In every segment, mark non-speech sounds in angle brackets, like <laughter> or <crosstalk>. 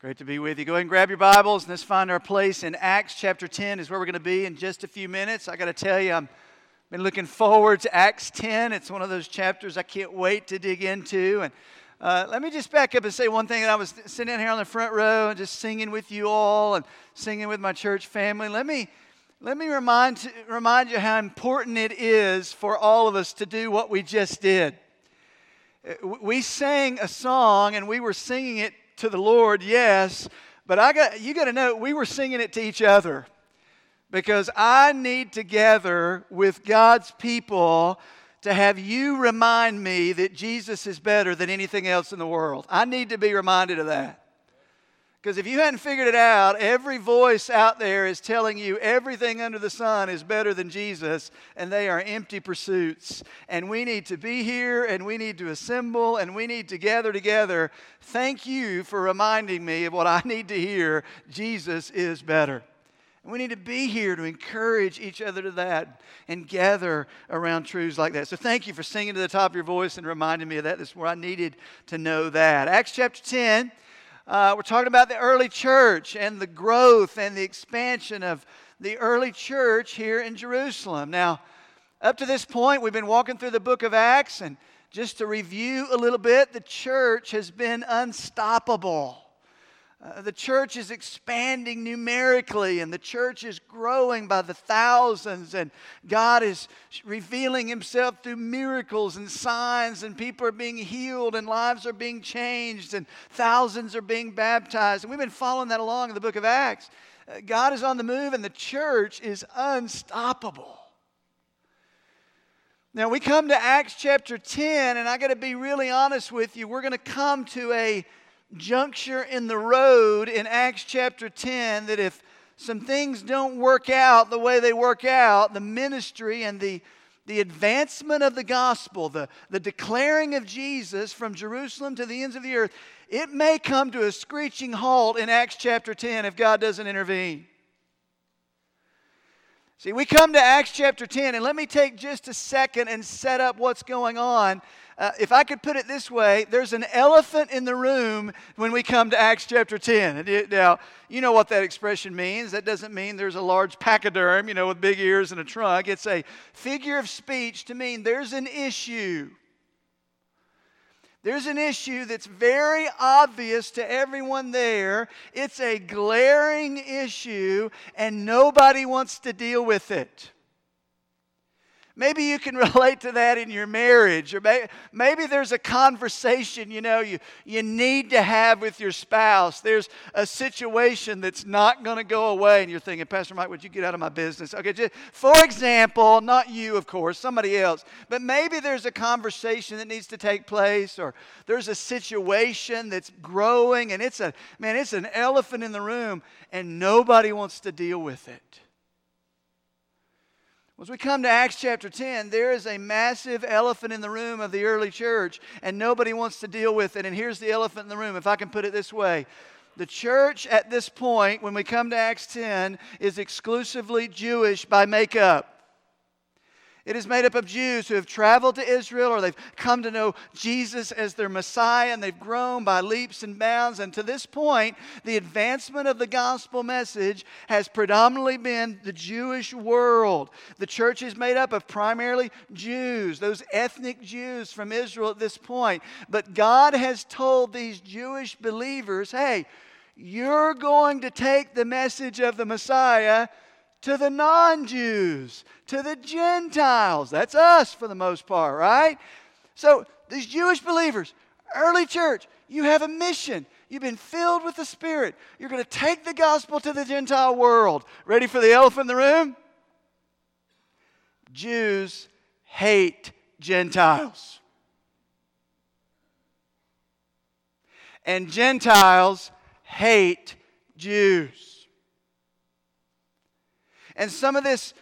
Great to be with you. Go ahead and grab your Bibles and let's find our place in Acts chapter 10 is where we're going to be in just a few minutes. I got to tell you, I've been looking forward to Acts 10. It's one of those chapters I can't wait to dig into. And uh, let me just back up and say one thing. I was sitting here on the front row and just singing with you all and singing with my church family. Let me let me remind remind you how important it is for all of us to do what we just did. Uh, we sang a song and we were singing it to the Lord, yes, but I got you got to know we were singing it to each other because I need to gather with God's people to have you remind me that Jesus is better than anything else in the world. I need to be reminded of that. Because if you hadn't figured it out, every voice out there is telling you everything under the sun is better than Jesus, and they are empty pursuits. And we need to be here, and we need to assemble, and we need to gather together. Thank you for reminding me of what I need to hear Jesus is better. And we need to be here to encourage each other to that and gather around truths like that. So thank you for singing to the top of your voice and reminding me of that. This is where I needed to know that. Acts chapter 10 uh, we're talking about the early church and the growth and the expansion of the early church here in Jerusalem. Now, up to this point, we've been walking through the book of Acts, and just to review a little bit, the church has been unstoppable. Uh, the church is expanding numerically, and the church is growing by the thousands, and God is revealing Himself through miracles and signs, and people are being healed, and lives are being changed, and thousands are being baptized. And we've been following that along in the book of Acts. Uh, God is on the move, and the church is unstoppable. Now, we come to Acts chapter 10, and I got to be really honest with you. We're going to come to a juncture in the road in Acts chapter 10 that if some things don't work out the way they work out, the ministry and the, the advancement of the gospel, the, the declaring of Jesus from Jerusalem to the ends of the earth, it may come to a screeching halt in Acts chapter 10 if God doesn't intervene. See, we come to Acts chapter 10, and let me take just a second and set up what's going on uh, if I could put it this way, there's an elephant in the room when we come to Acts chapter 10. Now, you know what that expression means. That doesn't mean there's a large pachyderm, you know, with big ears and a trunk. It's a figure of speech to mean there's an issue. There's an issue that's very obvious to everyone there. It's a glaring issue, and nobody wants to deal with it. Maybe you can <laughs> relate to that in your marriage, or may, maybe there's a conversation you know you, you need to have with your spouse. There's a situation that's not going to go away, and you're thinking, Pastor Mike, would you get out of my business? Okay, just for example, not you, of course, somebody else, but maybe there's a conversation that needs to take place, or there's a situation that's growing, and it's a man, it's an elephant in the room, and nobody wants to deal with it. As we come to Acts chapter 10, there is a massive elephant in the room of the early church, and nobody wants to deal with it. And here's the elephant in the room, if I can put it this way. The church at this point, when we come to Acts 10, is exclusively Jewish by makeup. It is made up of Jews who have traveled to Israel or they've come to know Jesus as their Messiah and they've grown by leaps and bounds. And to this point, the advancement of the gospel message has predominantly been the Jewish world. The church is made up of primarily Jews, those ethnic Jews from Israel at this point. But God has told these Jewish believers hey, you're going to take the message of the Messiah to the non Jews, to the Gentiles. That's us for the most part, right? So, these Jewish believers, early church, you have a mission. You've been filled with the Spirit. You're going to take the gospel to the Gentile world. Ready for the elephant in the room? Jews hate Gentiles. And Gentiles hate Jews. And some of this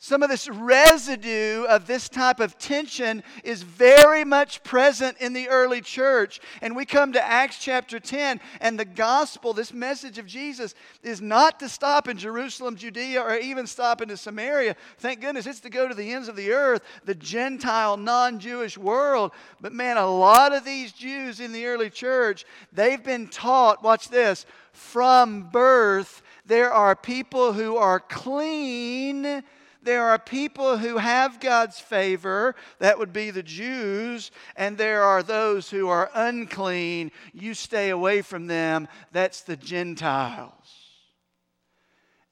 some of this residue of this type of tension is very much present in the early church. And we come to Acts chapter 10, and the gospel, this message of Jesus, is not to stop in Jerusalem, Judea, or even stop into Samaria. Thank goodness it's to go to the ends of the earth, the Gentile, non Jewish world. But man, a lot of these Jews in the early church, they've been taught, watch this, from birth, there are people who are clean there are people who have God's favor, that would be the Jews, and there are those who are unclean. You stay away from them, that's the Gentiles.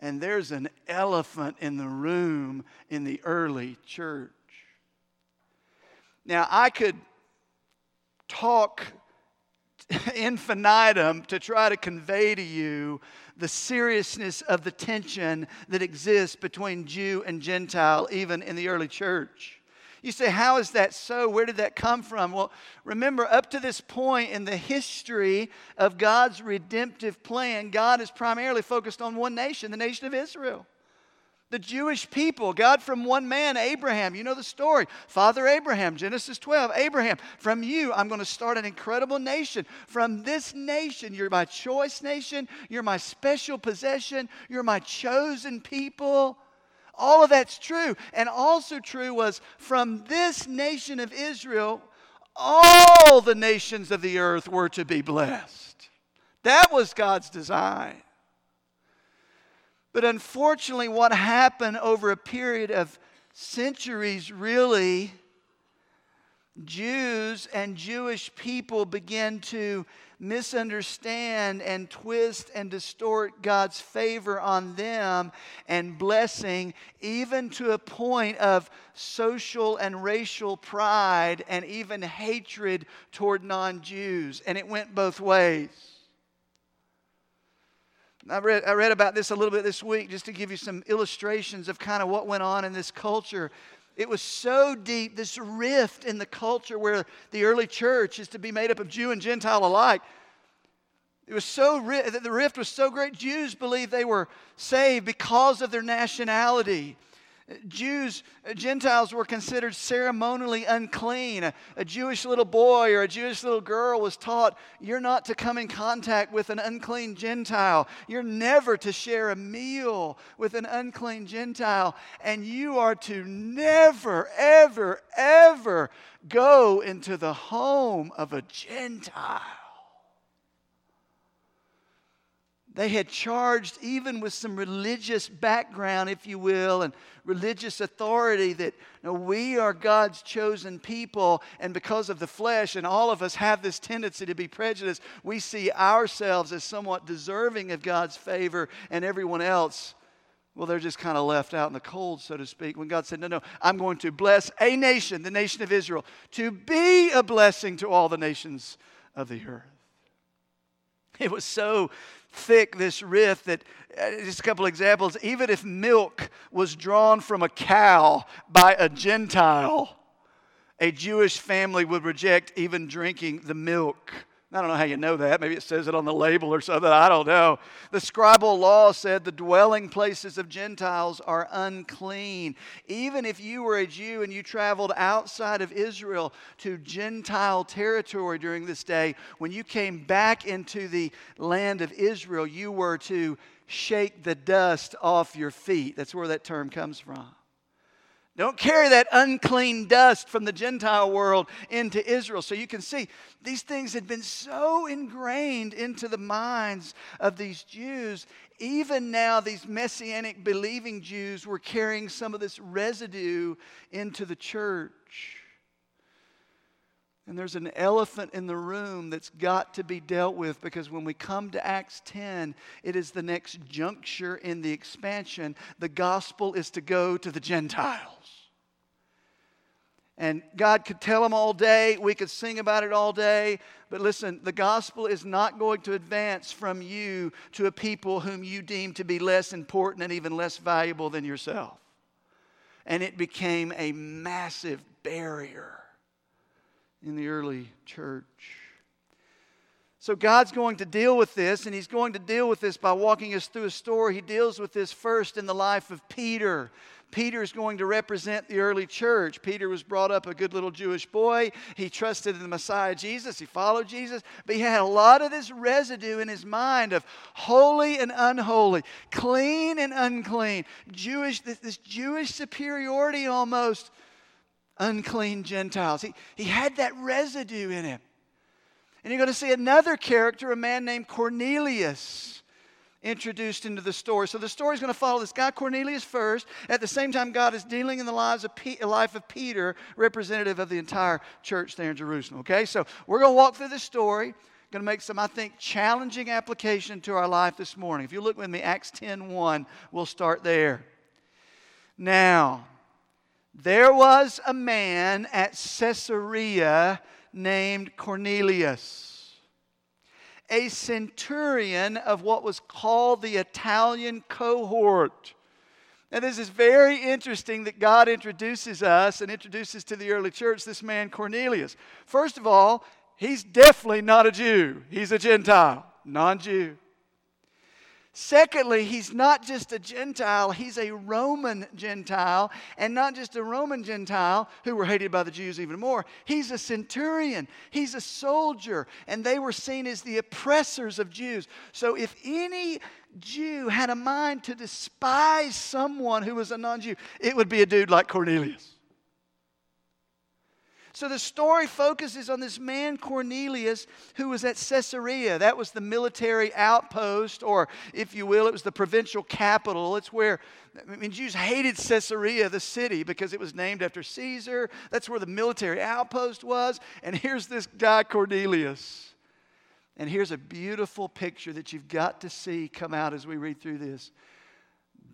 And there's an elephant in the room in the early church. Now, I could talk <laughs> infinitum to try to convey to you the seriousness of the tension that exists between Jew and Gentile, even in the early church. You say, How is that so? Where did that come from? Well, remember, up to this point in the history of God's redemptive plan, God is primarily focused on one nation, the nation of Israel the Jewish people, God from one man, Abraham. You know the story. Father Abraham, Genesis 12. Abraham, from you, I'm going to start an incredible nation. From this nation, you're my choice nation. You're my special possession. You're my chosen people. All of that's true. And also true was from this nation of Israel, all the nations of the earth were to be blessed. That was God's design. But unfortunately, what happened over a period of centuries really, Jews and Jewish people began to misunderstand and twist and distort God's favor on them and blessing, even to a point of social and racial pride and even hatred toward non Jews. And it went both ways. I read, I read about this a little bit this week just to give you some illustrations of kind of what went on in this culture. It was so deep, this rift in the culture where the early church is to be made up of Jew and Gentile alike. It was so that the rift was so great. Jews believed they were saved because of their nationality. Jews, uh, Gentiles were considered ceremonially unclean. A, a, Jewish little boy or a Jewish little girl was taught you're not to come in contact with an unclean Gentile. You're never to share a meal with an unclean Gentile. And you are to never, ever, ever go into the home of a Gentile. They had charged, even with some religious background, if you will, and religious authority, that we are God's chosen people, and because of the flesh, and all of us have this tendency to be prejudiced, we see ourselves as somewhat deserving of God's favor, and everyone else, well, they're just kind of left out in the cold, so to speak. When God said, No, no, I'm going to bless a nation, the nation of Israel, to be a blessing to all the nations of the earth. <laughs> It was so thick, this rift, that uh, just a couple examples. Even if milk was drawn from a cow by a Gentile, a Jewish family would reject even drinking the milk I don't know how you know that. Maybe it says it on the label or something. I don't know. The scribal law said the dwelling places of Gentiles are unclean. Even if you were a Jew and you traveled outside of Israel to Gentile territory during this day, when you came back into the land of Israel, you were to shake the dust off your feet. That's where that term comes from. Don't carry that unclean dust from the Gentile world into Israel. So you can see these things had been so ingrained into the minds of these Jews. Even now, these messianic believing Jews were carrying some of this residue into the church. And there's an elephant in the room that's got to be dealt with because when we come to Acts 10, it is the next juncture in the expansion. The gospel is to go to the Gentiles. And God could tell them all day, we could sing about it all day, but listen, the gospel is not going to advance from you to a people whom you deem to be less important and even less valuable than yourself. And it became a massive barrier in the early church. So God's going to deal with this, and He's going to deal with this by walking us through a story. He deals with this first in the life of Peter. Peter is going to represent the early church. Peter was brought up a good little Jewish boy. He trusted in the Messiah Jesus. He followed Jesus, but he had a lot of this residue in his mind of holy and unholy, clean and unclean, Jewish, this, this Jewish superiority almost, unclean Gentiles. He, he had that residue in him. And you're going to see another character, a man named Cornelius, introduced into the story. So the story is going to follow this guy Cornelius first. At the same time, God is dealing in the lives of life of Peter, representative of the entire church there in Jerusalem. Okay, so we're going to walk through this story. Going to make some, I think, challenging application to our life this morning. If you look with me, Acts 10 1, we'll start there. Now, there was a man at Caesarea named Cornelius, a centurion of what was called the Italian cohort. Now, this is very interesting that God introduces us and introduces to the early church this man Cornelius. First of all, he's definitely not a Jew, he's a Gentile, non Jew. Secondly, he's not just a Gentile, he's a Roman Gentile, and not just a Roman Gentile who were hated by the Jews even more. He's a centurion, he's a soldier, and they were seen as the oppressors of Jews. So if any Jew had a mind to despise someone who was a non Jew, it would be a dude like Cornelius. So the story focuses on this man Cornelius who was at Caesarea. That was the military outpost, or if you will, it was the provincial capital. It's where, I mean, Jews hated Caesarea, the city, because it was named after Caesar. That's where the military outpost was. And here's this guy, Cornelius. And here's a beautiful picture that you've got to see come out as we read through this.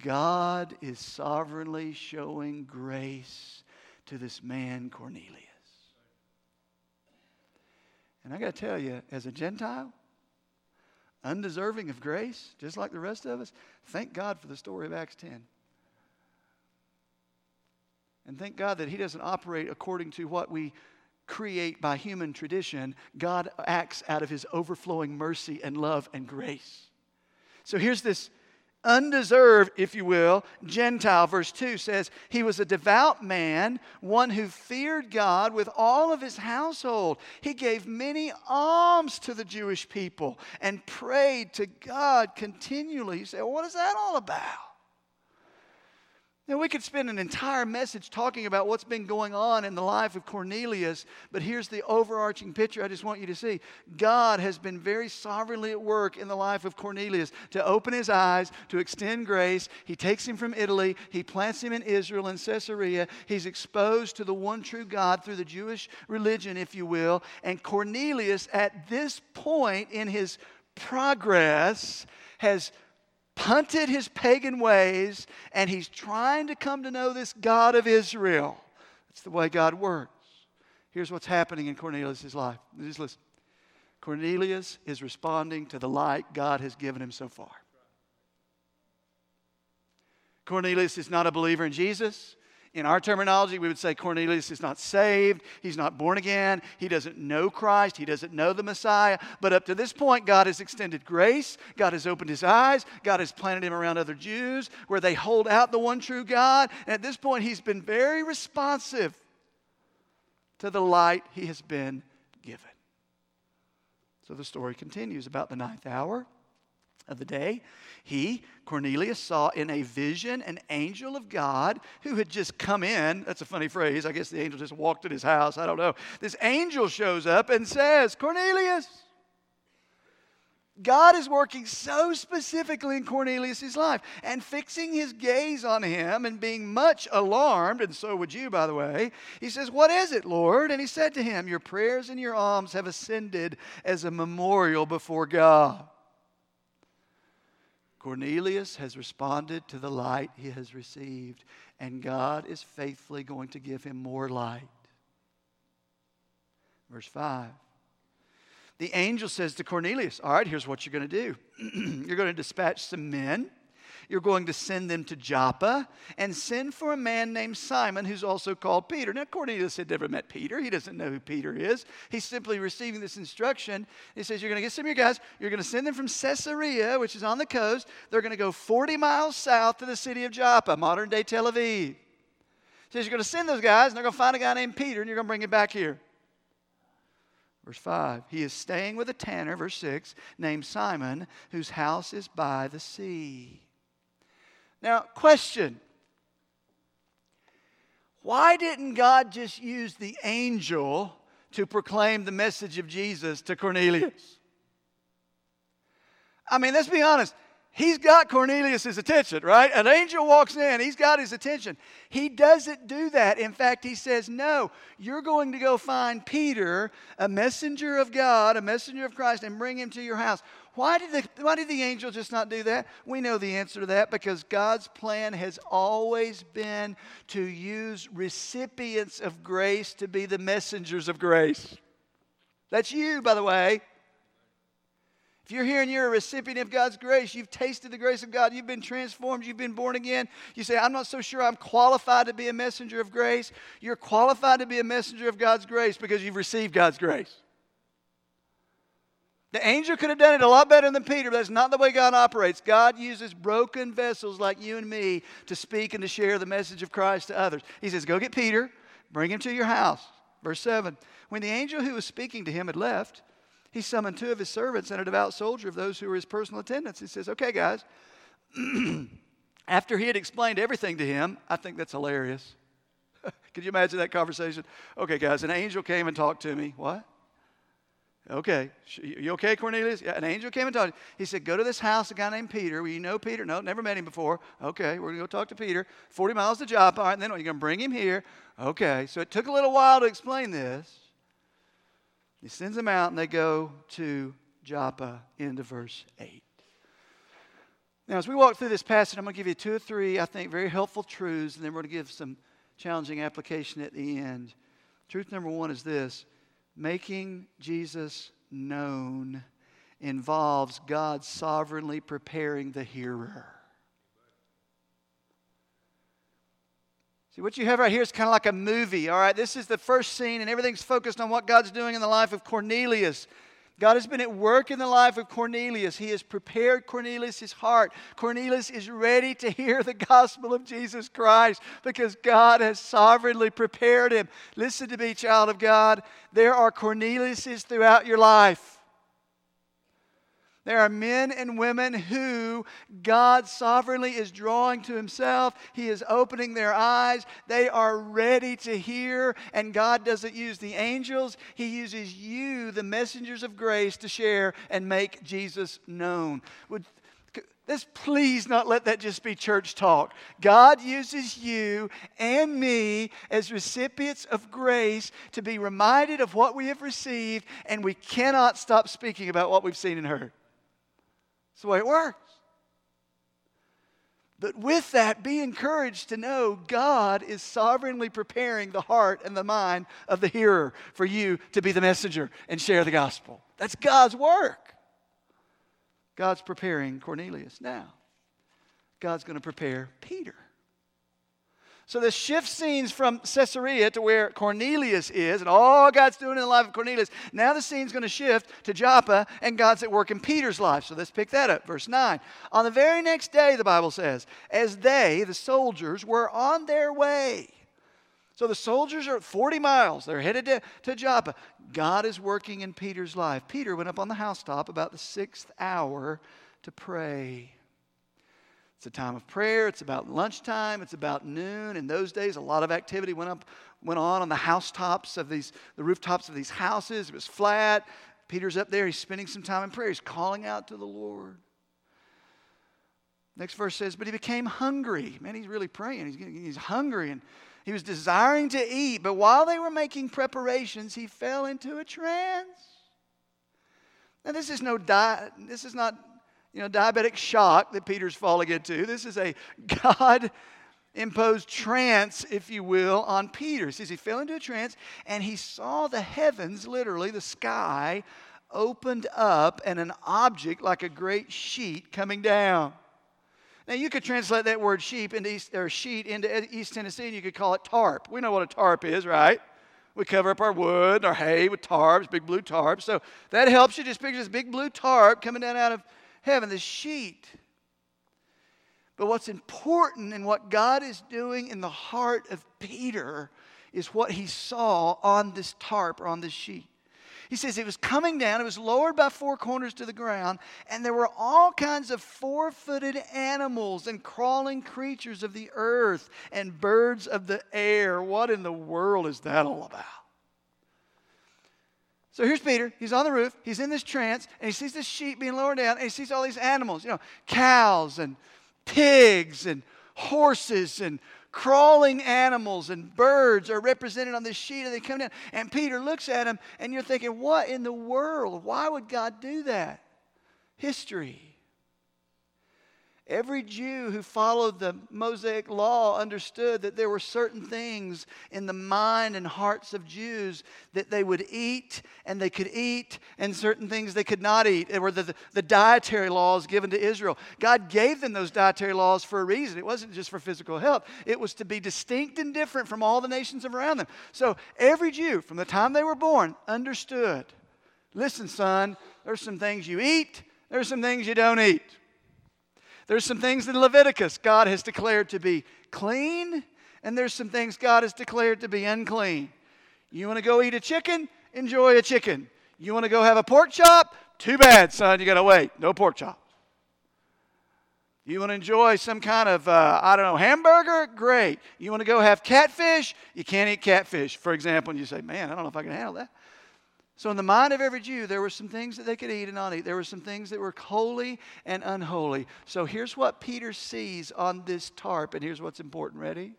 God is sovereignly showing grace to this man, Cornelius. And I got to tell you, as a Gentile, undeserving of grace, just like the rest of us, thank God for the story of Acts 10. And thank God that He doesn't operate according to what we create by human tradition. God acts out of His overflowing mercy and love and grace. So here's this undeserved, if you will, Gentile. Verse 2 says, He was a devout man, one who feared God with all of his household. He gave many alms to the Jewish people and prayed to God continually. You say, well, What is that all about? Now, we could spend an entire message talking about what's been going on in the life of Cornelius, but here's the overarching picture I just want you to see. God has been very sovereignly at work in the life of Cornelius to open his eyes, to extend grace. He takes him from Italy, he plants him in Israel in Caesarea. He's exposed to the one true God through the Jewish religion, if you will. And Cornelius, at this point in his progress, has punted his pagan ways and he's trying to come to know this God of Israel. That's the way God works. Here's what's happening in Cornelius' life. Just listen. Cornelius is responding to the light God has given him so far. Cornelius is not a believer in Jesus. In our terminology, we would say Cornelius is not saved. He's not born again. He doesn't know Christ. He doesn't know the Messiah. But up to this point, God has extended grace. God has opened his eyes. God has planted him around other Jews where they hold out the one true God. And at this point, he's been very responsive to the light he has been given. So the story continues about the ninth hour of the day, he, Cornelius, saw in a vision an angel of God who had just come in. That's a funny phrase. I guess the angel just walked in his house. I don't know. This angel shows up and says, Cornelius. God is working so specifically in Cornelius' life and fixing his gaze on him and being much alarmed, and so would you, by the way. He says, What is it, Lord? And he said to him, Your prayers and your alms have ascended as a memorial before God. Cornelius has responded to the light he has received, and God is faithfully going to give him more light. Verse 5. The angel says to Cornelius, All right, here's what you're going to do. <clears throat> you're going to dispatch some men you're going to send them to Joppa and send for a man named Simon who's also called Peter. Now, Cornelius had never met Peter. He doesn't know who Peter is. He's simply receiving this instruction. He says, You're going to get some of your guys, you're going to send them from Caesarea, which is on the coast. They're going to go 40 miles south to the city of Joppa, modern day Tel Aviv. He says, You're going to send those guys, and they're going to find a guy named Peter, and you're going to bring him back here. Verse 5, he is staying with a tanner, verse 6, named Simon, whose house is by the sea. Now, question Why didn't God just use the angel to proclaim the message of Jesus to Cornelius? I mean, let's be honest he's got Cornelius' attention, right? An angel walks in, he's got his attention. He doesn't do that. In fact, he says, No, you're going to go find Peter, a messenger of God, a messenger of Christ, and bring him to your house. Why did, the, why did the angel just not do that? We know the answer to that because God's plan has always been to use recipients of grace to be the messengers of grace. That's you, by the way. If you're here and you're a recipient of God's grace, you've tasted the grace of God, you've been transformed, you've been born again, you say, I'm not so sure I'm qualified to be a messenger of grace. You're qualified to be a messenger of God's grace because you've received God's grace. The angel could have done it a lot better than Peter, but that's not the way God operates. God uses broken vessels like you and me to speak and to share the message of Christ to others. He says, Go get Peter, bring him to your house. Verse 7 When the angel who was speaking to him had left, he summoned two of his servants and a devout soldier of those who were his personal attendants. He says, Okay, guys, <clears throat> after he had explained everything to him, I think that's hilarious. <laughs> Can you imagine that conversation? Okay, guys, an angel came and talked to me. What? Okay. You okay, Cornelius? Yeah, an angel came and talked. He said, Go to this house, a guy named Peter. Well, you know Peter? No, never met him before. Okay, we're going to go talk to Peter. 40 miles to Joppa. All right, then you're going to bring him here. Okay, so it took a little while to explain this. He sends them out and they go to Joppa, into verse 8. Now, as we walk through this passage, I'm going to give you two or three, I think, very helpful truths, and then we're going to give some challenging application at the end. Truth number one is this making Jesus known involves God sovereignly preparing the hearer. See, what you have right here is kind of like a movie, all right? This is the first scene, and everything's focused on what God's doing in the life of Cornelius. God has been at work in the life of Cornelius. He has prepared Cornelius' heart. Cornelius is ready to hear the gospel of Jesus Christ because God has sovereignly prepared him. Listen to me, child of God. There are Corneliuses throughout your life. There are men and women who God sovereignly is drawing to Himself. He is opening their eyes. They are ready to hear. And God doesn't use the angels, He uses you, the messengers of grace, to share and make Jesus known. Would Let's please not let that just be church talk. God uses you and me as recipients of grace to be reminded of what we have received, and we cannot stop speaking about what we've seen and heard. That's the way it works. But with that, be encouraged to know God is sovereignly preparing the heart and the mind of the hearer for you to be the messenger and share the gospel. That's God's work. God's preparing Cornelius. Now, God's going to prepare Peter. So this shift scenes from Caesarea to where Cornelius is, and all God's doing in the life of Cornelius. Now the scene's going to shift to Joppa, and God's at work in Peter's life. So let's pick that up. Verse 9. On the very next day, the Bible says, as they, the soldiers, were on their way. So the soldiers are 40 miles. They're headed to, to Joppa. God is working in Peter's life. Peter went up on the housetop about the sixth hour to pray. It's a time of prayer. It's about lunchtime. It's about noon. In those days, a lot of activity went up, went on on the housetops of these, the rooftops of these houses. It was flat. Peter's up there. He's spending some time in prayer. He's calling out to the Lord. Next verse says, But he became hungry. Man, he's really praying. He's, he's hungry and he was desiring to eat. But while they were making preparations, he fell into a trance. Now, this is no di- this is not you know, diabetic shock that Peter's falling into. This is a God imposed trance, if you will, on Peter. He says he fell into a trance and he saw the heavens, literally the sky, opened up and an object like a great sheet coming down. Now, you could translate that word sheep into East, or sheet into East Tennessee, and you could call it tarp. We know what a tarp is, right? We cover up our wood, our hay with tarps, big blue tarps. So that helps you. Just picture this big blue tarp coming down out of heaven, this sheet. But what's important and what God is doing in the heart of Peter is what he saw on this tarp or on this sheet. He says it was coming down, it was lowered by four corners to the ground, and there were all kinds of four footed animals and crawling creatures of the earth and birds of the air. What in the world is that all about? So here's Peter. He's on the roof. He's in this trance, and he sees this sheep being lowered down, and he sees all these animals, you know, cows and pigs and horses and crawling animals and birds are represented on this sheet and they come down and peter looks at them and you're thinking what in the world why would god do that history Every Jew who followed the Mosaic law understood that there were certain things in the mind and hearts of Jews that they would eat and they could eat, and certain things they could not eat. It were the, the, dietary laws given to Israel. God gave them those dietary laws for a reason. It wasn't just for physical health, it was to be distinct and different from all the nations around them. So every Jew, from the time they were born, understood listen, son, there's some things you eat, there's some things you don't eat. There's some things in Leviticus God has declared to be clean, and there's some things God has declared to be unclean. You want to go eat a chicken? Enjoy a chicken. You want to go have a pork chop? Too bad, son. You got to wait. No pork chop. You want to enjoy some kind of, uh, I don't know, hamburger? Great. You want to go have catfish? You can't eat catfish, for example. And you say, man, I don't know if I can handle that. So, in the mind of every Jew, there were some things that they could eat and not eat. There were some things that were holy and unholy. So, here's what Peter sees on this tarp, and here's what's important. Ready?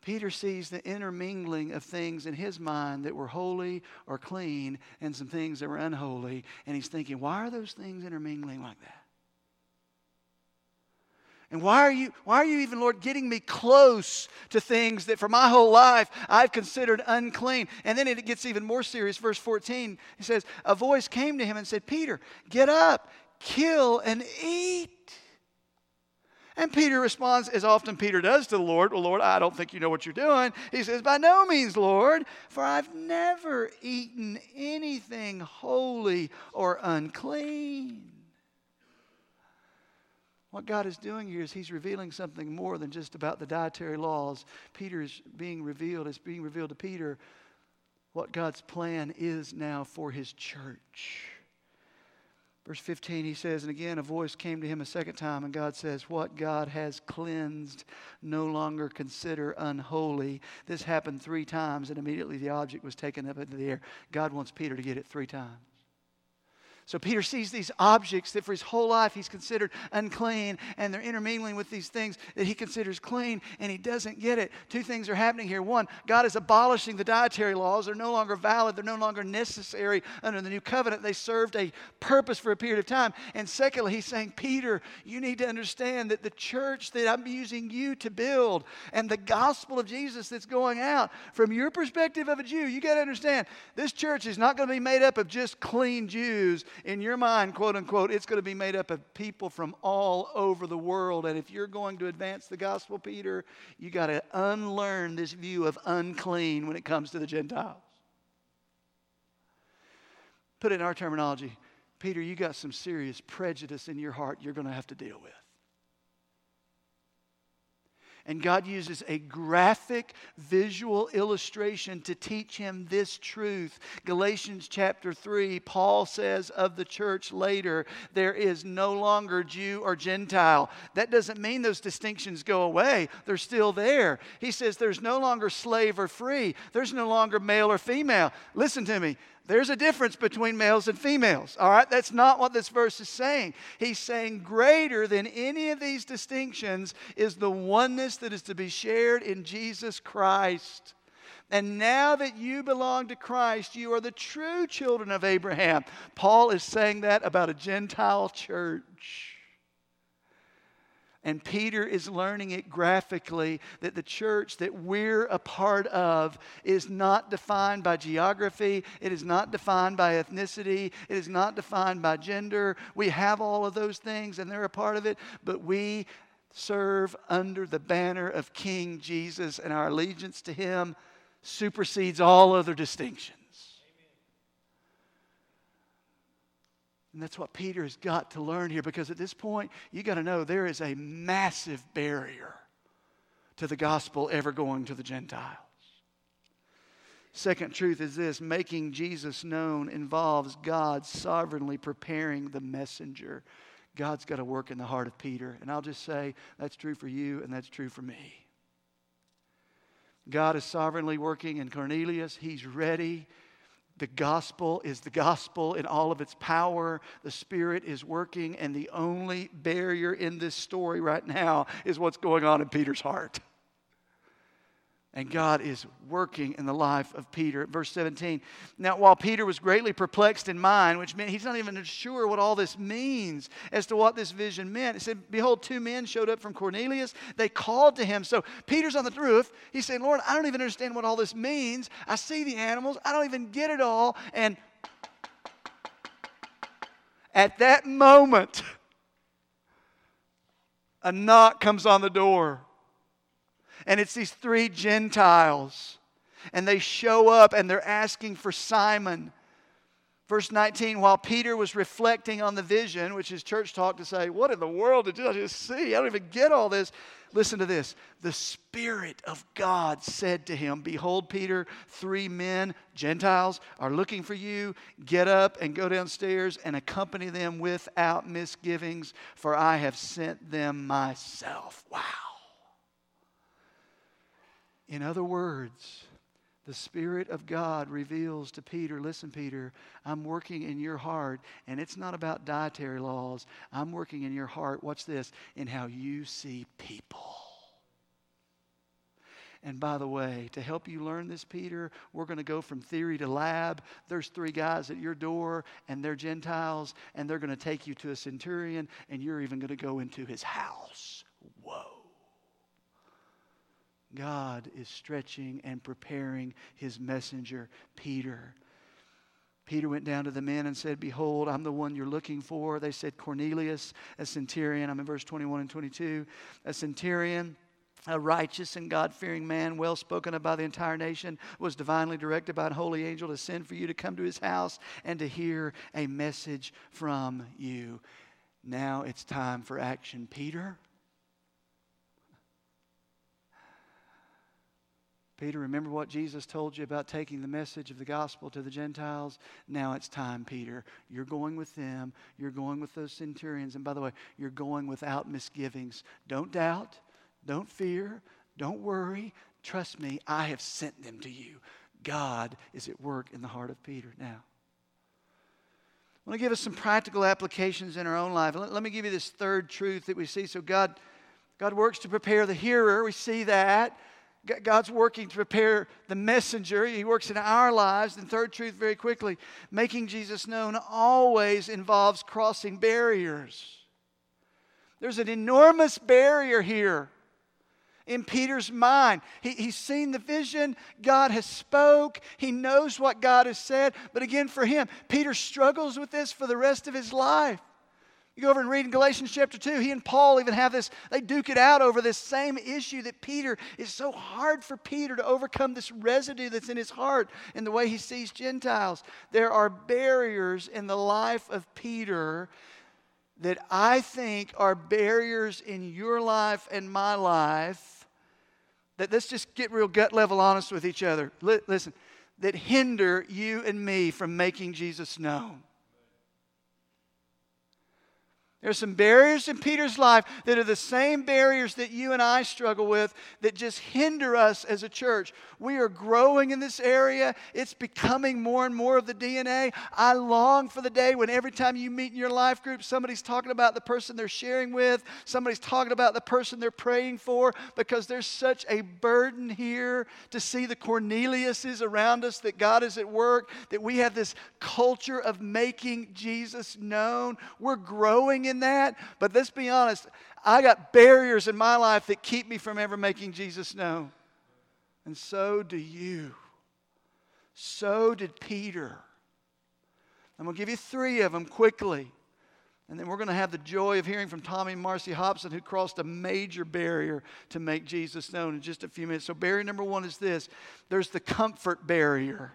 Peter sees the intermingling of things in his mind that were holy or clean and some things that were unholy. And he's thinking, why are those things intermingling like that? And why are you why are you even Lord getting me close to things that for my whole life I've considered unclean? And then it gets even more serious verse 14. He says, "A voice came to him and said, "Peter, get up, kill and eat." And Peter responds, as often Peter does to the Lord, Well, Lord, I don't think you know what you're doing. He says, By no means, Lord, for I've never eaten anything holy or unclean. What God is doing here is He's revealing something more than just about the dietary laws. Peter is being revealed, it's being revealed to Peter what God's plan is now for His church. Verse 15, he says, And again a voice came to him a second time, and God says, What God has cleansed, no longer consider unholy. This happened three times, and immediately the object was taken up into the air. God wants Peter to get it three times. So Peter sees these objects that for his whole life he's considered unclean, and they're intermingling with these things that he considers clean, and he doesn't get it. Two things are happening here. One, God is abolishing the dietary laws. They're no longer valid, they're no longer necessary under the new covenant. They served a purpose for a period of time. And secondly, he's saying, Peter, you need to understand that the church that I'm using you to build and the gospel of Jesus that's going out, from your perspective of a Jew, you got to understand this church is not going to be made up of just clean Jews in your mind, quote unquote, it's going to be made up of people from all over the world. And if you're going to advance the gospel, Peter, you got to unlearn this view of unclean when it comes to the Gentiles. Put it in our terminology, Peter, you got some serious prejudice in your heart you're going to have to deal with. And God uses a graphic visual illustration to teach him this truth. Galatians chapter 3, Paul says of the church later, there is no longer Jew or Gentile. That doesn't mean those distinctions go away, they're still there. He says there's no longer slave or free, there's no longer male or female. Listen to me. There's a difference between males and females. All right? That's not what this verse is saying. He's saying greater than any of these distinctions is the oneness that is to be shared in Jesus Christ. And now that you belong to Christ, you are the true children of Abraham. Paul is saying that about a Gentile church. And Peter is learning it graphically that the church that we're a part of is not defined by geography, it is not defined by ethnicity, it is not defined by gender. We have all of those things and they're a part of it, but we serve under the banner of King Jesus, and our allegiance to him supersedes all other distinctions. And that's what Peter has got to learn here because at this point, you got to know there is a massive barrier to the gospel ever going to the Gentiles. Second truth is this making Jesus known involves God sovereignly preparing the messenger. God's got to work in the heart of Peter. And I'll just say that's true for you and that's true for me. God is sovereignly working in Cornelius. He's ready. The gospel is the gospel in all of its power. The Spirit is working, and the only barrier in this story right now is what's going on in Peter's heart. And God is working in the life of Peter. Verse 17. Now, while Peter was greatly perplexed in mind, which meant he's not even sure what all this means as to what this vision meant, it said, Behold, two men showed up from Cornelius. They called to him. So Peter's on the roof. He's saying, Lord, I don't even understand what all this means. I see the animals. I don't even get it all. And at that moment, a knock comes on the door. And it's these three Gentiles. And they show up and they're asking for Simon. Verse 19, while Peter was reflecting on the vision, which is church talk to say, What in the world did I just see? I don't even get all this. Listen to this. The Spirit of God said to him, Behold, Peter, three men, Gentiles, are looking for you. Get up and go downstairs and accompany them without misgivings, for I have sent them myself. Wow. In other words, the Spirit of God reveals to Peter, listen, Peter, I'm working in your heart, and it's not about dietary laws. I'm working in your heart, watch this, in how you see people. And by the way, to help you learn this, Peter, we're going to go from theory to lab. There's three guys at your door, and they're Gentiles, and they're going to take you to a centurion, and you're even going to go into his house. God is stretching and preparing his messenger, Peter. Peter went down to the men and said, Behold, I'm the one you're looking for. They said, Cornelius, a centurion. I'm in verse 21 and 22. A centurion, a righteous and God fearing man, well spoken of by the entire nation, was divinely directed by a holy angel to send for you to come to his house and to hear a message from you. Now it's time for action, Peter. Peter, remember what Jesus told you about taking the message of the gospel to the Gentiles? Now it's time, Peter. You're going with them. You're going with those centurions. And by the way, you're going without misgivings. Don't doubt. Don't fear. Don't worry. Trust me, I have sent them to you. God is at work in the heart of Peter. Now, I want to give us some practical applications in our own life. Let, let me give you this third truth that we see. So, God, God works to prepare the hearer. We see that. God's working to prepare the messenger. He works in our lives. And third truth, very quickly, making Jesus known always involves crossing barriers. There's an enormous barrier here in Peter's mind. He, he's seen the vision. God has spoke. He knows what God has said. But again, for him, Peter struggles with this for the rest of his life. You go over and read in Galatians chapter 2, he and Paul even have this, they duke it out over this same issue that Peter is so hard for Peter to overcome this residue that's in his heart in the way he sees Gentiles. There are barriers in the life of Peter that I think are barriers in your life and my life that let's just get real gut level honest with each other. Listen, that hinder you and me from making Jesus known. There's some barriers in Peter's life that are the same barriers that you and I struggle with that just hinder us as a church. We are growing in this area. It's becoming more and more of the DNA. I long for the day when every time you meet in your life group, somebody's talking about the person they're sharing with, somebody's talking about the person they're praying for, because there's such a burden here to see the Corneliuses around us that God is at work, that we have this culture of making Jesus known. We're growing in that, but let's be honest, I got barriers in my life that keep me from ever making Jesus known. And so do you. So did Peter. I'm going to give you three of them quickly. And then we're going to have the joy of hearing from Tommy and Marcy Hobson, who crossed a major barrier to make Jesus known in just a few minutes. So, barrier number one is this there's the comfort barrier.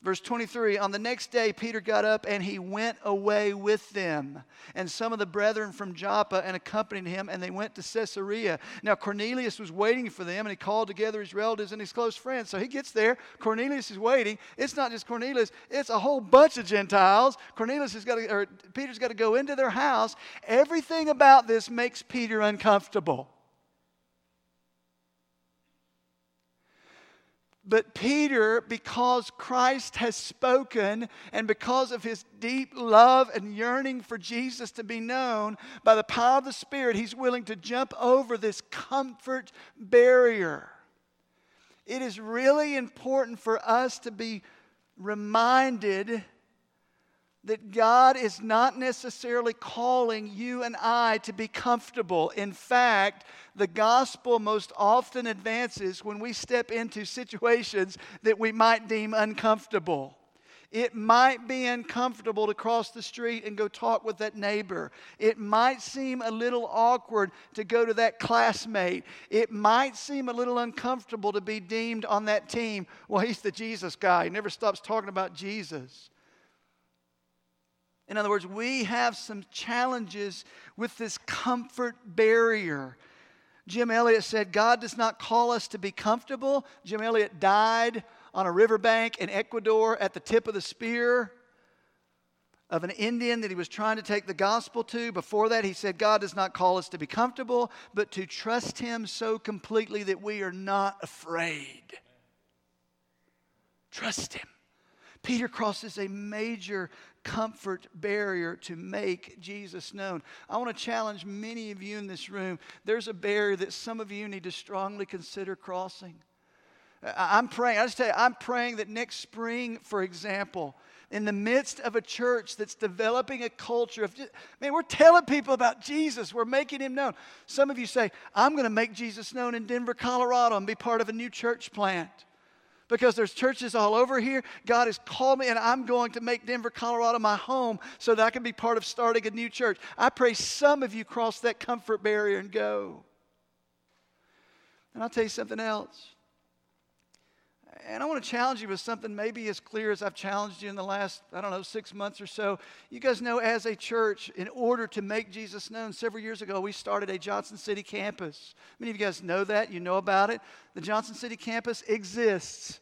Verse 23 On the next day, Peter got up and he went away with them, and some of the brethren from Joppa and accompanied him, and they went to Caesarea. Now, Cornelius was waiting for them, and he called together his relatives and his close friends. So he gets there. Cornelius is waiting. It's not just Cornelius, it's a whole bunch of Gentiles. Cornelius has got to, or Peter's got to go into their house. Everything about this makes Peter uncomfortable. But Peter, because Christ has spoken and because of his deep love and yearning for Jesus to be known, by the power of the Spirit, he's willing to jump over this comfort barrier. It is really important for us to be reminded that God is not necessarily calling you and I to be comfortable. In fact, the gospel most often advances when we step into situations that we might deem uncomfortable. It might be uncomfortable to cross the street and go talk with that neighbor. It might seem a little awkward to go to that classmate. It might seem a little uncomfortable to be deemed on that team. Well, he's the Jesus guy. He never stops talking about Jesus. In other words, we have some challenges with this comfort barrier. Jim Elliot said, God does not call us to be comfortable. Jim Elliot died on a riverbank in Ecuador at the tip of the spear of an Indian that he was trying to take the gospel to. Before that, he said, God does not call us to be comfortable, but to trust him so completely that we are not afraid. Trust him. Peter crosses a major comfort barrier to make Jesus known. I want to challenge many of you in this room. There's a barrier that some of you need to strongly consider crossing. I'm praying, I just tell you, I'm praying that next spring, for example, in the midst of a church that's developing a culture of, man, we're telling people about Jesus. We're making him known. Some of you say, I'm going to make Jesus known in Denver, Colorado, and be part of a new church plant because there's churches all over here. God has called me, and I'm going to make Denver, Colorado my home so that I can be part of starting a new church. I pray some of you cross that comfort barrier and go. And I'll tell you something else. And I want to challenge you with something maybe as clear as I've challenged you in the last, I don't know, six months or so. You guys know, as a church, in order to make Jesus known, several years ago, we started a Johnson City campus. Many of you guys know that, you know about it. The Johnson City campus exists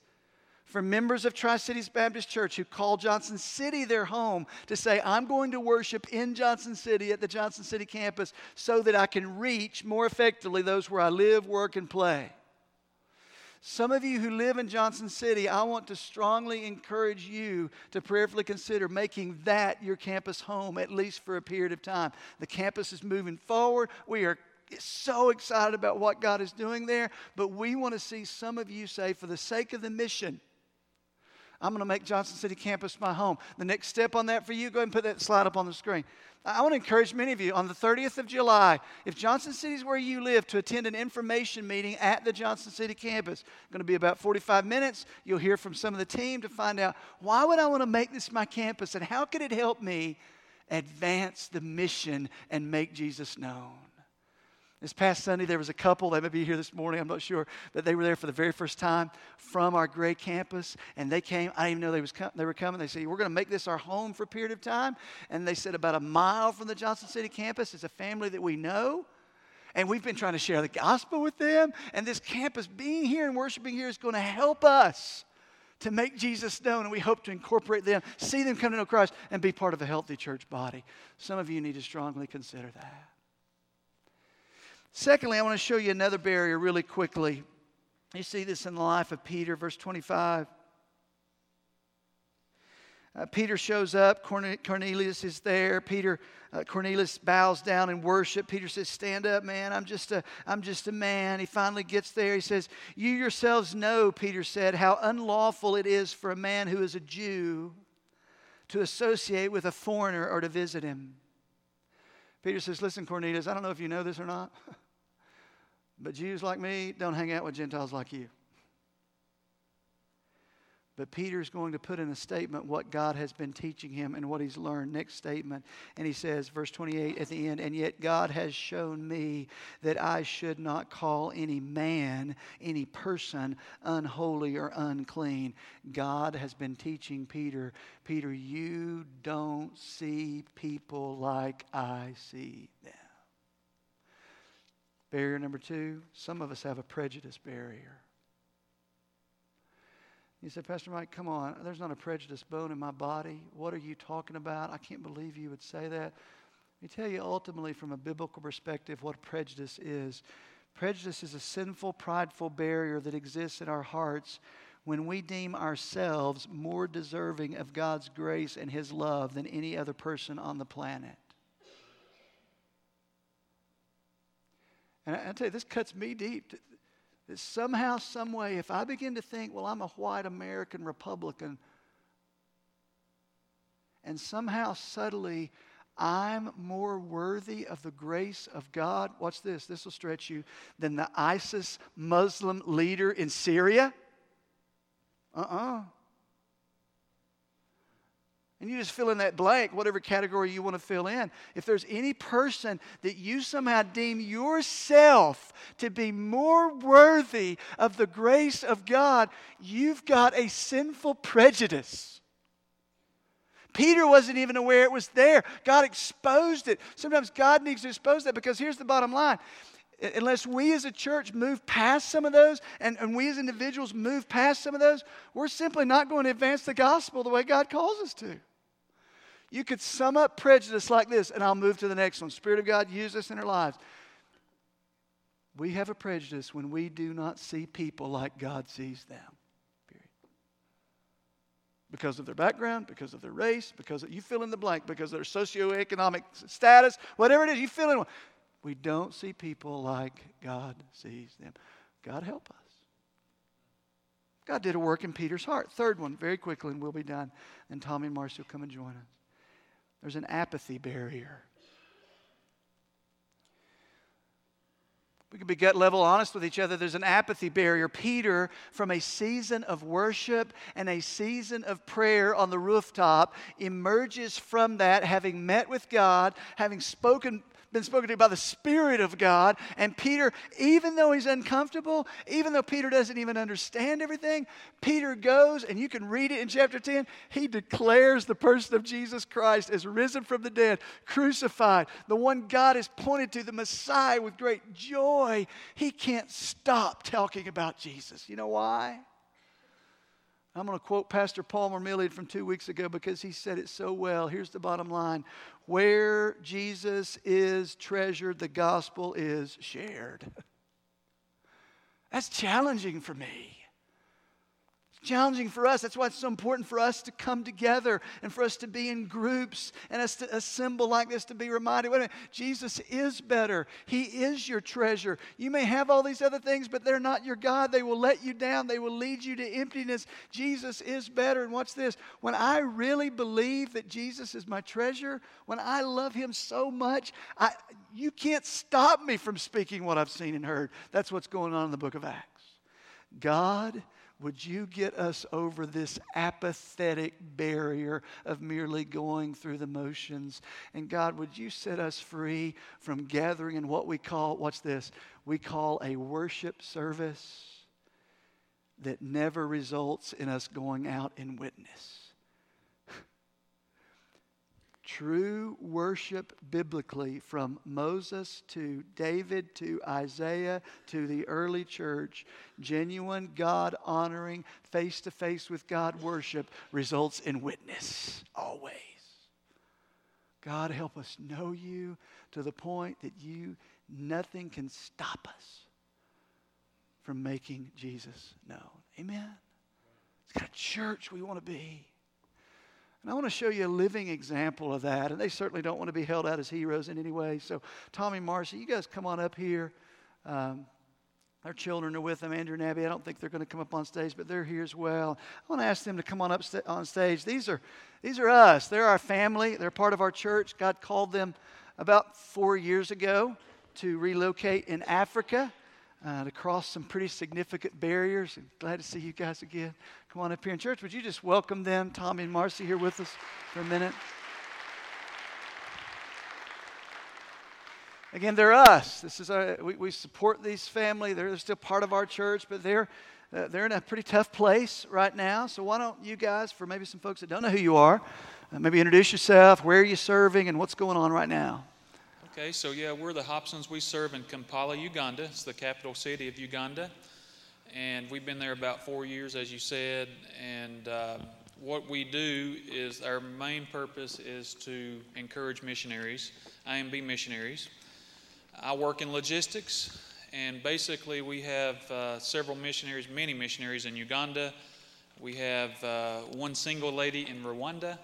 for members of Tri Cities Baptist Church who call Johnson City their home to say, I'm going to worship in Johnson City at the Johnson City campus so that I can reach more effectively those where I live, work, and play. Some of you who live in Johnson City, I want to strongly encourage you to prayerfully consider making that your campus home, at least for a period of time. The campus is moving forward. We are so excited about what God is doing there, but we want to see some of you say, for the sake of the mission, I'm going to make Johnson City campus my home. The next step on that for you, go ahead and put that slide up on the screen. I want to encourage many of you on the 30th of July, if Johnson City is where you live, to attend an information meeting at the Johnson City campus. It's going to be about 45 minutes. You'll hear from some of the team to find out why would I want to make this my campus and how could it help me advance the mission and make Jesus known. This past Sunday, there was a couple, they may be here this morning, I'm not sure, but they were there for the very first time from our Gray campus. And they came, I didn't even know they, was com- they were coming. They said, We're going to make this our home for a period of time. And they said, About a mile from the Johnson City campus is a family that we know. And we've been trying to share the gospel with them. And this campus, being here and worshiping here, is going to help us to make Jesus known. And we hope to incorporate them, see them come to know Christ, and be part of a healthy church body. Some of you need to strongly consider that. Secondly, I want to show you another barrier really quickly. You see this in the life of Peter, verse 25. Uh, Peter shows up. Cornelius is there. Peter, uh, Cornelius bows down in worship. Peter says, "Stand up, man. I'm just a, I'm just a man." He finally gets there. He says, "You yourselves know," Peter said, "how unlawful it is for a man who is a Jew to associate with a foreigner or to visit him." Peter says, Listen, Cornelius, I don't know if you know this or not, <laughs> but Jews like me don't hang out with Gentiles like you. But Peter's going to put in a statement what God has been teaching him and what he's learned. Next statement. And he says, verse 28 at the end, and yet God has shown me that I should not call any man, any person, unholy or unclean. God has been teaching Peter, Peter, you don't see people like I see them. Barrier number two some of us have a prejudice barrier. You said, Pastor Mike, come on. There's not a prejudice bone in my body. What are you talking about? I can't believe you would say that. Let me tell you ultimately, from a biblical perspective, what prejudice is. Prejudice is a sinful, prideful barrier that exists in our hearts when we deem ourselves more deserving of God's grace and His love than any other person on the planet. And I, I tell you, this cuts me deep that somehow, some way, if I begin to think, well, I'm a white American Republican, and somehow subtly I'm more worthy of the grace of God, watch this, this will stretch you, than the ISIS Muslim leader in Syria? Uh uh-uh. uh and you just fill in that blank, whatever category you want to fill in. If there's any person that you somehow deem yourself to be more worthy of the grace of God, you've got a sinful prejudice. Peter wasn't even aware it was there. God exposed it. Sometimes God needs to expose that because here's the bottom line unless we as a church move past some of those and, and we as individuals move past some of those, we're simply not going to advance the gospel the way God calls us to. You could sum up prejudice like this, and I'll move to the next one. Spirit of God, use us in our lives. We have a prejudice when we do not see people like God sees them. Period. Because of their background, because of their race, because of, you fill in the blank, because of their socioeconomic status, whatever it is, you fill in. We don't see people like God sees them. God help us. God did a work in Peter's heart. Third one, very quickly, and we'll be done. And Tommy and Marcy will come and join us. There's an apathy barrier. We can be gut level honest with each other. There's an apathy barrier. Peter, from a season of worship and a season of prayer on the rooftop, emerges from that having met with God, having spoken been spoken to by the Spirit of God. And Peter, even though he's uncomfortable, even though Peter doesn't even understand everything, Peter goes, and you can read it in chapter 10. He declares the person of Jesus Christ as risen from the dead, crucified, the one God has pointed to, the Messiah, with great joy. He can't stop talking about Jesus. You know why? I'm going to quote Pastor Palmer Milliard from two weeks ago because he said it so well. Here's the bottom line Where Jesus is treasured, the gospel is shared. <laughs> That's challenging for me challenging for us. That's why it's so important for us to come together and for us to be in groups and us to assemble like this to be reminded wait a minute, Jesus is better. He is your treasure. You may have all these other things, but they're not your God. They will let you down, they will lead you to emptiness. Jesus is better. And what's this? When I really believe that Jesus is my treasure, when I love Him so much, I, you can't stop me from speaking what I've seen and heard. That's what's going on in the book of Acts. God would you get us over this apathetic barrier of merely going through the motions? And God, would you set us free from gathering in what we call, what's this? We call a worship service that never results in us going out in witness. True worship biblically, from Moses to David to Isaiah to the early church, genuine God honoring, face to face with God worship results in witness, always. God, help us know you to the point that you, nothing can stop us from making Jesus known. Amen? It's kind of church we want to be. And I want to show you a living example of that. And they certainly don't want to be held out as heroes in any way. So, Tommy Marcy, you guys come on up here. Um, their children are with them, Andrew and Abby. I don't think they're going to come up on stage, but they're here as well. I want to ask them to come on up st- on stage. These are, these are us. They're our family. They're part of our church. God called them about four years ago to relocate in Africa. Uh, to cross some pretty significant barriers. And glad to see you guys again. Come on up here in church. Would you just welcome them, Tommy and Marcy, here with us for a minute? Again, they're us. This is our, we, we support these family. They're, still part of our church, but they're uh, they're in a pretty tough place right now. So why don't you guys, for maybe some folks that don't know who you are, uh, maybe introduce yourself. Where are you serving, and what's going on right now? Okay, so yeah, we're the Hobsons. We serve in Kampala, Uganda. It's the capital city of Uganda, and we've been there about four years, as you said. And uh, what we do is our main purpose is to encourage missionaries, IMB missionaries. I work in logistics, and basically we have uh, several missionaries, many missionaries in Uganda. We have uh, one single lady in Rwanda,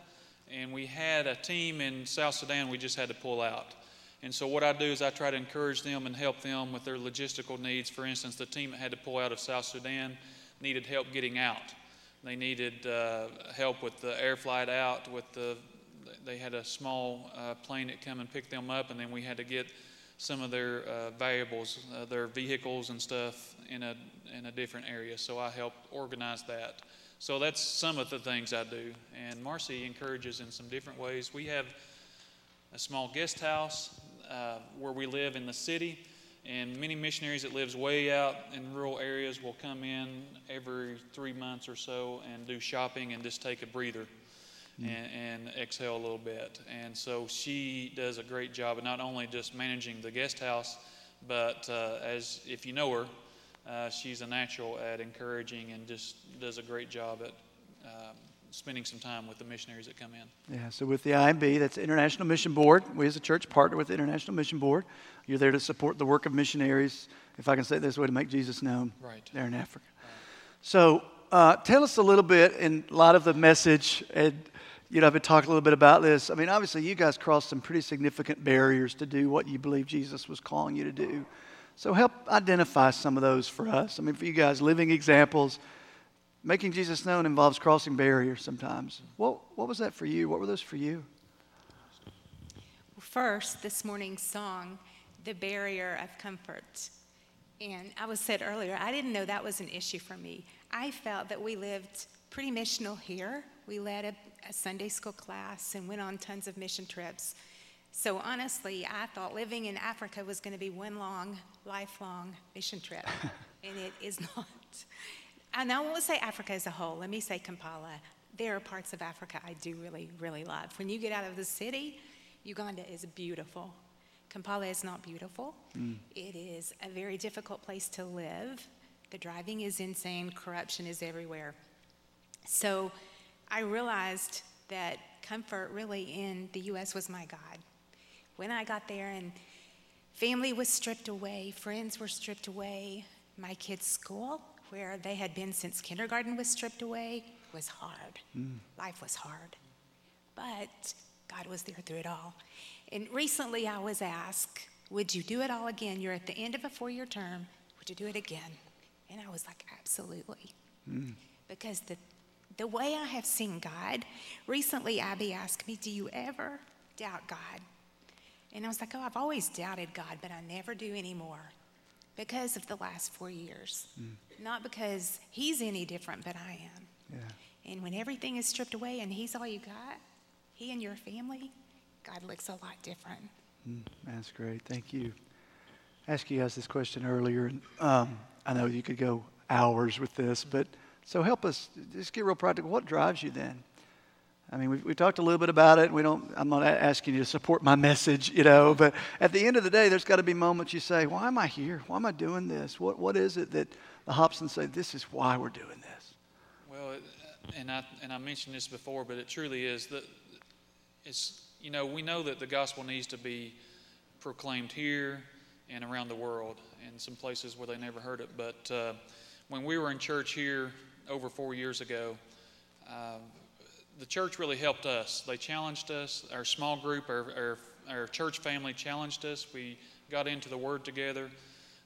and we had a team in South Sudan we just had to pull out. And so what I do is I try to encourage them and help them with their logistical needs. For instance, the team that had to pull out of South Sudan needed help getting out. They needed uh, help with the air flight out. With the, they had a small uh, plane that come and pick them up, and then we had to get some of their uh, valuables, uh, their vehicles and stuff in a, in a different area. So I help organize that. So that's some of the things I do. And Marcy encourages in some different ways. We have a small guest house uh, where we live in the city. And many missionaries that lives way out in rural areas will come in every three months or so and do shopping and just take a breather mm. and, and, exhale a little bit. And so she does a great job of not only just managing the guest house, but uh, as if you know her, uh, she's a natural at encouraging and just does a great job at um, spending some time with the missionaries that come in. Yeah, so with the IMB, that's the International Mission Board. We as a church partner with the International Mission Board. You're there to support the work of missionaries, if I can say it this way, to make Jesus known right. there in Africa. Right. So uh, tell us a little bit in light of the message and you know, I've been talking a little bit about this. I mean, obviously, you guys crossed some pretty significant barriers to do what you believe Jesus was calling you to do. So, help identify some of those for us. I mean, for you guys, living examples. Making Jesus known involves crossing barriers sometimes. What, what was that for you? What were those for you? Well, first, this morning's song, The Barrier of Comfort. And I was said earlier, I didn't know that was an issue for me. I felt that we lived pretty missional here. We led a a Sunday school class and went on tons of mission trips. So honestly, I thought living in Africa was going to be one long, lifelong mission trip, <laughs> and it is not. And I won't say Africa as a whole. Let me say Kampala. There are parts of Africa I do really, really love. When you get out of the city, Uganda is beautiful. Kampala is not beautiful. Mm. It is a very difficult place to live. The driving is insane. Corruption is everywhere. So I realized that comfort really in the U.S. was my God. When I got there and family was stripped away, friends were stripped away, my kids' school, where they had been since kindergarten, was stripped away, was hard. Mm. Life was hard. But God was there through it all. And recently I was asked, Would you do it all again? You're at the end of a four year term. Would you do it again? And I was like, Absolutely. Mm. Because the the way I have seen God. Recently, Abby asked me, Do you ever doubt God? And I was like, Oh, I've always doubted God, but I never do anymore because of the last four years. Mm. Not because He's any different, but I am. Yeah. And when everything is stripped away and He's all you got, He and your family, God looks a lot different. Mm, that's great. Thank you. I asked you guys this question earlier, and um, I know you could go hours with this, but so help us, just get real practical. What drives you then? I mean, we we talked a little bit about it. We don't, I'm not asking you to support my message, you know, but at the end of the day, there's got to be moments you say, why am I here? Why am I doing this? What, what is it that the Hobsons say, this is why we're doing this? Well, and I, and I mentioned this before, but it truly is that it's, you know, we know that the gospel needs to be proclaimed here and around the world in some places where they never heard it. But uh, when we were in church here over four years ago, uh, the church really helped us. They challenged us. Our small group, our, our, our church family challenged us. We got into the Word together,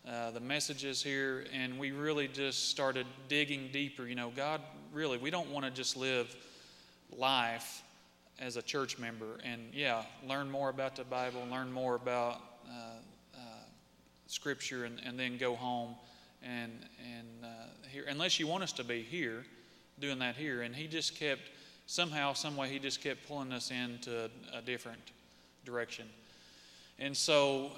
uh, the messages here, and we really just started digging deeper. You know, God, really, we don't want to just live life as a church member. And yeah, learn more about the Bible, learn more about uh, uh, Scripture, and, and then go home and and uh, here. Unless you want us to be here, doing that here. And he just kept somehow, some way, he just kept pulling us into a different direction. And so,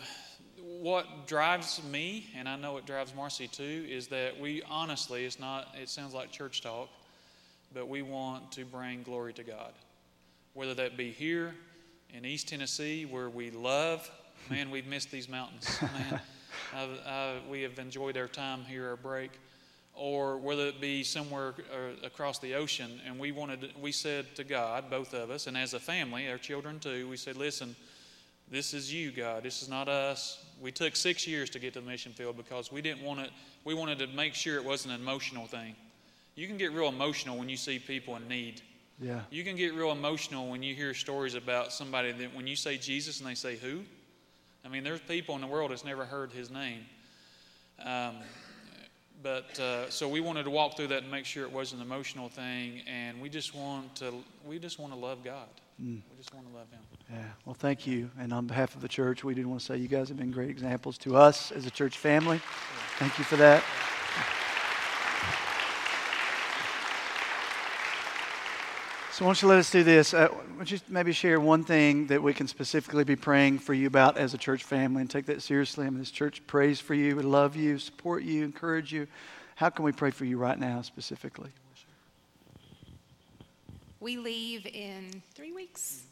what drives me, and I know it drives Marcy too, is that we honestly, it's not. It sounds like church talk, but we want to bring glory to God whether that be here in East Tennessee where we love. Man, we've missed these mountains. Man, <laughs> I, we have enjoyed our time here, our break. Or whether it be somewhere uh, across the ocean, and we wanted, we said to God, both of us, and as a family, our children too, we said, "Listen, this is you, God. This is not us." We took six years to get to the mission field because we didn't want it. We wanted to make sure it wasn't an emotional thing. You can get real emotional when you see people in need. Yeah. You can get real emotional when you hear stories about somebody that when you say Jesus and they say who. I mean, there's people in the world that's never heard his name. Um, but uh, so we wanted to walk through that and make sure it wasn't an emotional thing, and we just want to we just want to love God. Mm. We just want to love Him. Yeah. Well, thank you, and on behalf of the church, we do want to say you guys have been great examples to us as a church family. Thank you for that. So, why don't you let us do this? Uh, why don't you maybe share one thing that we can specifically be praying for you about as a church family and take that seriously? I mean, this church prays for you, we love you, support you, encourage you. How can we pray for you right now specifically? We leave in three weeks.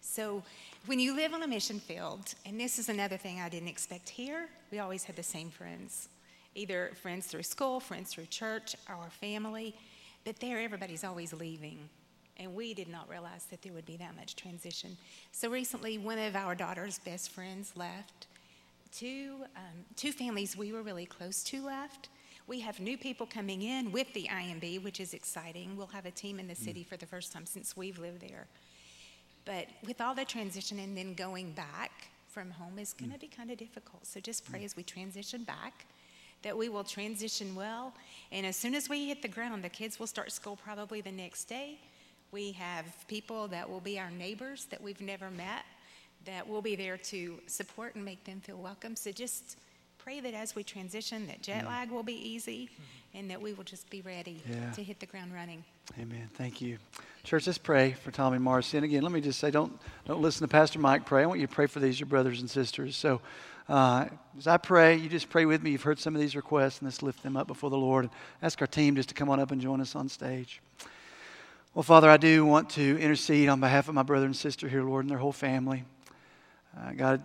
So, when you live on a mission field, and this is another thing I didn't expect here, we always had the same friends either friends through school, friends through church, our family. But there, everybody's always leaving and we did not realize that there would be that much transition. So recently, one of our daughter's best friends left. Two, um, two families we were really close to left. We have new people coming in with the IMB, which is exciting. We'll have a team in the mm. city for the first time since we've lived there. But with all the transition and then going back from home is going to mm. be kind of difficult. So just pray mm. as we transition back that we will transition well. And as soon as we hit the ground, the kids will start school probably the next day. We have people that will be our neighbors that we've never met that will be there to support and make them feel welcome. So just pray that as we transition, that jet lag will be easy and that we will just be ready yeah. to hit the ground running. Amen. Thank you. Church, let's pray for Tommy and Marcy. And again, let me just say, don't, don't listen to Pastor Mike pray. I want you to pray for these, your brothers and sisters. So uh, as I pray, you just pray with me. You've heard some of these requests, and let's lift them up before the Lord. Ask our team just to come on up and join us on stage. Well, Father, I do want to intercede on behalf of my brother and sister here, Lord, and their whole family. Uh, God,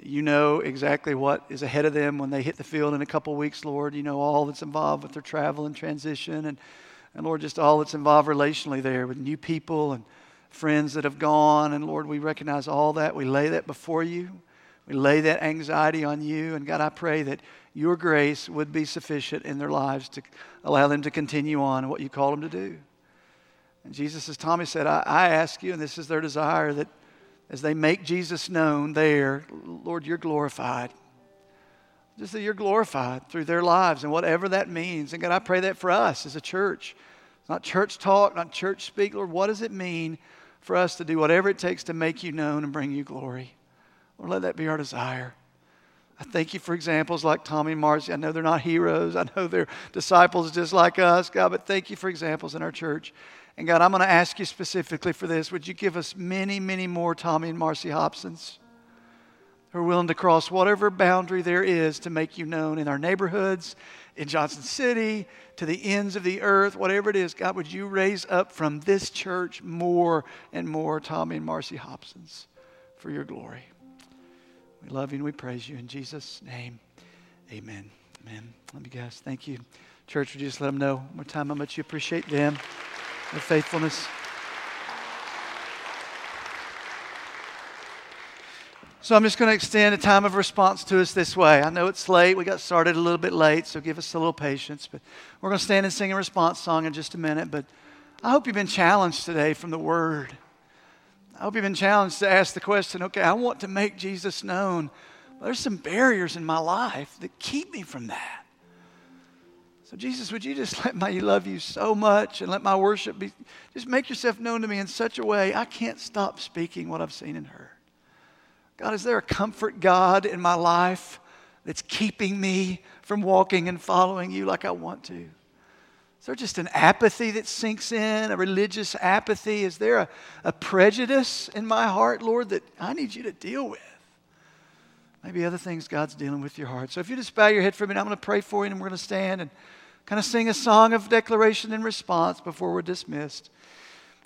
you know exactly what is ahead of them when they hit the field in a couple weeks, Lord. You know all that's involved with their travel and transition, and, and Lord, just all that's involved relationally there with new people and friends that have gone. And Lord, we recognize all that. We lay that before you. We lay that anxiety on you. And God, I pray that your grace would be sufficient in their lives to allow them to continue on in what you call them to do. And Jesus, as Tommy said, I, I ask you, and this is their desire, that as they make Jesus known there, Lord, you're glorified. Just that you're glorified through their lives and whatever that means. And God, I pray that for us as a church. It's not church talk, not church speak. Lord, what does it mean for us to do whatever it takes to make you known and bring you glory? Lord, let that be our desire. I thank you for examples like Tommy and Marcy. I know they're not heroes. I know they're disciples just like us, God, but thank you for examples in our church. And God, I'm going to ask you specifically for this. Would you give us many, many more Tommy and Marcy Hobsons who are willing to cross whatever boundary there is to make you known in our neighborhoods, in Johnson City, to the ends of the earth, whatever it is? God, would you raise up from this church more and more Tommy and Marcy Hobsons for your glory? We love you and we praise you. In Jesus' name, amen. Amen. Let me guys. Thank you. Church, would you just let them know one more time how much you appreciate them? Their faithfulness. So I'm just going to extend a time of response to us this way. I know it's late. We got started a little bit late, so give us a little patience. But we're going to stand and sing a response song in just a minute. But I hope you've been challenged today from the Word. I hope you've been challenged to ask the question okay, I want to make Jesus known. There's some barriers in my life that keep me from that. So, Jesus, would you just <laughs> let my love you so much and let my worship be, just make yourself known to me in such a way I can't stop speaking what I've seen and heard. God, is there a comfort God in my life that's keeping me from walking and following you like I want to? Is there just an apathy that sinks in, a religious apathy? Is there a, a prejudice in my heart, Lord, that I need you to deal with? Maybe other things God's dealing with your heart. So if you just bow your head for a minute, I'm going to pray for you and we're going to stand and kind of sing a song of declaration and response before we're dismissed.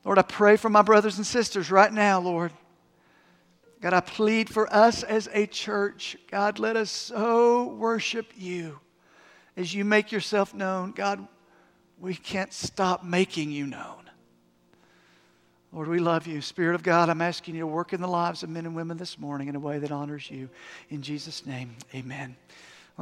Lord, I pray for my brothers and sisters right now, Lord. God, I plead for us as a church. God, let us so worship you as you make yourself known. God, we can't stop making you known. Lord, we love you. Spirit of God, I'm asking you to work in the lives of men and women this morning in a way that honors you. In Jesus' name, amen.